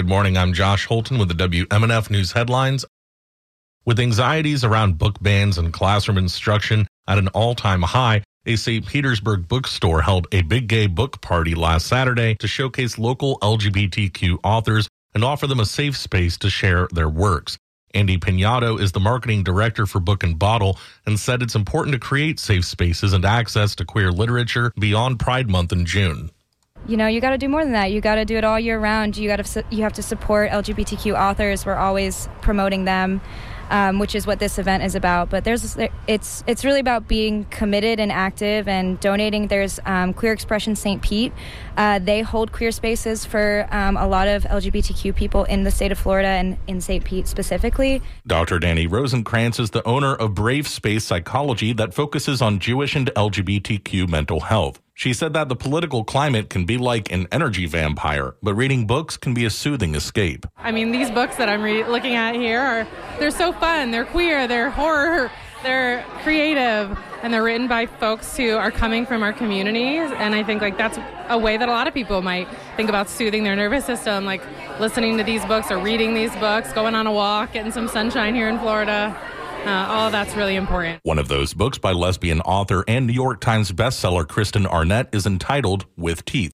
Good morning. I'm Josh Holton with the WMNF News headlines. With anxieties around book bans and classroom instruction at an all time high, a St. Petersburg bookstore held a big gay book party last Saturday to showcase local LGBTQ authors and offer them a safe space to share their works. Andy Pinato is the marketing director for Book and Bottle and said it's important to create safe spaces and access to queer literature beyond Pride Month in June you know you got to do more than that you got to do it all year round you got to you have to support lgbtq authors we're always promoting them um, which is what this event is about. But there's it's it's really about being committed and active and donating. There's um, Queer Expression St. Pete. Uh, they hold queer spaces for um, a lot of LGBTQ people in the state of Florida and in St. Pete specifically. Dr. Danny Rosenkrantz is the owner of Brave Space Psychology that focuses on Jewish and LGBTQ mental health. She said that the political climate can be like an energy vampire, but reading books can be a soothing escape. I mean, these books that I'm re- looking at here are they're so fun. They're queer, they're horror, they're creative, and they're written by folks who are coming from our communities. And I think like that's a way that a lot of people might think about soothing their nervous system, like listening to these books or reading these books, going on a walk, getting some sunshine here in Florida. Uh, all that's really important. One of those books by lesbian author and New York Times bestseller Kristen Arnett is entitled With Teeth.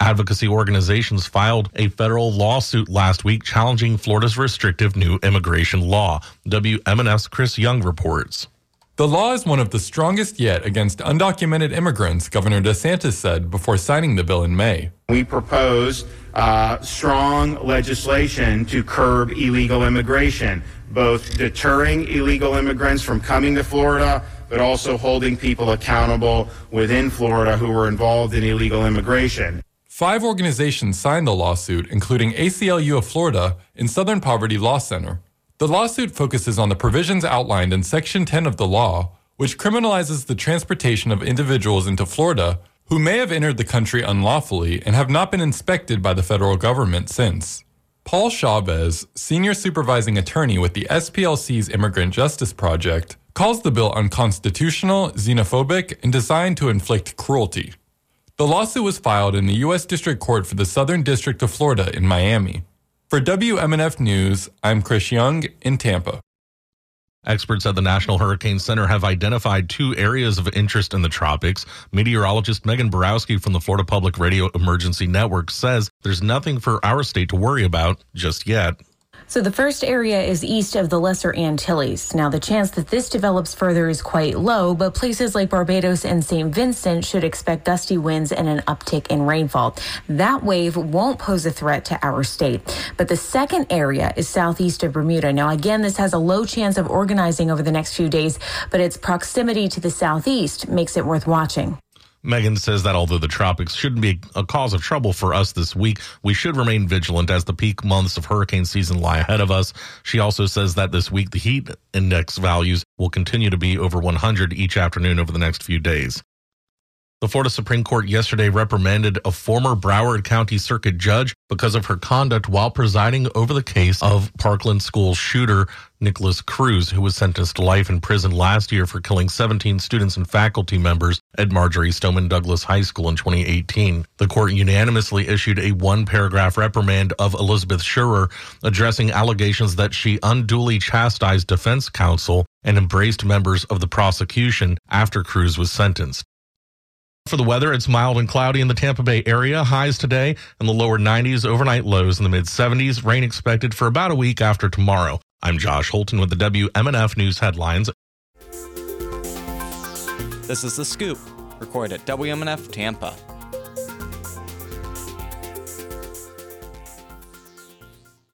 Advocacy organizations filed a federal lawsuit last week challenging Florida's restrictive new immigration law. WMNF's Chris Young reports. The law is one of the strongest yet against undocumented immigrants, Governor DeSantis said before signing the bill in May. We propose uh, strong legislation to curb illegal immigration, both deterring illegal immigrants from coming to Florida, but also holding people accountable within Florida who were involved in illegal immigration. Five organizations signed the lawsuit, including ACLU of Florida and Southern Poverty Law Center. The lawsuit focuses on the provisions outlined in Section 10 of the law, which criminalizes the transportation of individuals into Florida who may have entered the country unlawfully and have not been inspected by the federal government since. Paul Chavez, senior supervising attorney with the SPLC's Immigrant Justice Project, calls the bill unconstitutional, xenophobic, and designed to inflict cruelty. The lawsuit was filed in the U.S. District Court for the Southern District of Florida in Miami. For WMNF News, I'm Chris Young in Tampa. Experts at the National Hurricane Center have identified two areas of interest in the tropics. Meteorologist Megan Borowski from the Florida Public Radio Emergency Network says there's nothing for our state to worry about just yet. So the first area is east of the Lesser Antilles. Now, the chance that this develops further is quite low, but places like Barbados and St. Vincent should expect gusty winds and an uptick in rainfall. That wave won't pose a threat to our state. But the second area is southeast of Bermuda. Now, again, this has a low chance of organizing over the next few days, but its proximity to the southeast makes it worth watching. Megan says that although the tropics shouldn't be a cause of trouble for us this week, we should remain vigilant as the peak months of hurricane season lie ahead of us. She also says that this week the heat index values will continue to be over 100 each afternoon over the next few days. The Florida Supreme Court yesterday reprimanded a former Broward County Circuit judge because of her conduct while presiding over the case of Parkland School shooter Nikolas Cruz, who was sentenced to life in prison last year for killing 17 students and faculty members at Marjory Stoneman Douglas High School in 2018. The court unanimously issued a one paragraph reprimand of Elizabeth Scherer, addressing allegations that she unduly chastised defense counsel and embraced members of the prosecution after Cruz was sentenced. For the weather, it's mild and cloudy in the Tampa Bay area. Highs today in the lower 90s, overnight lows in the mid 70s. Rain expected for about a week after tomorrow. I'm Josh Holton with the WMNF News headlines. This is The Scoop, recorded at WMNF Tampa.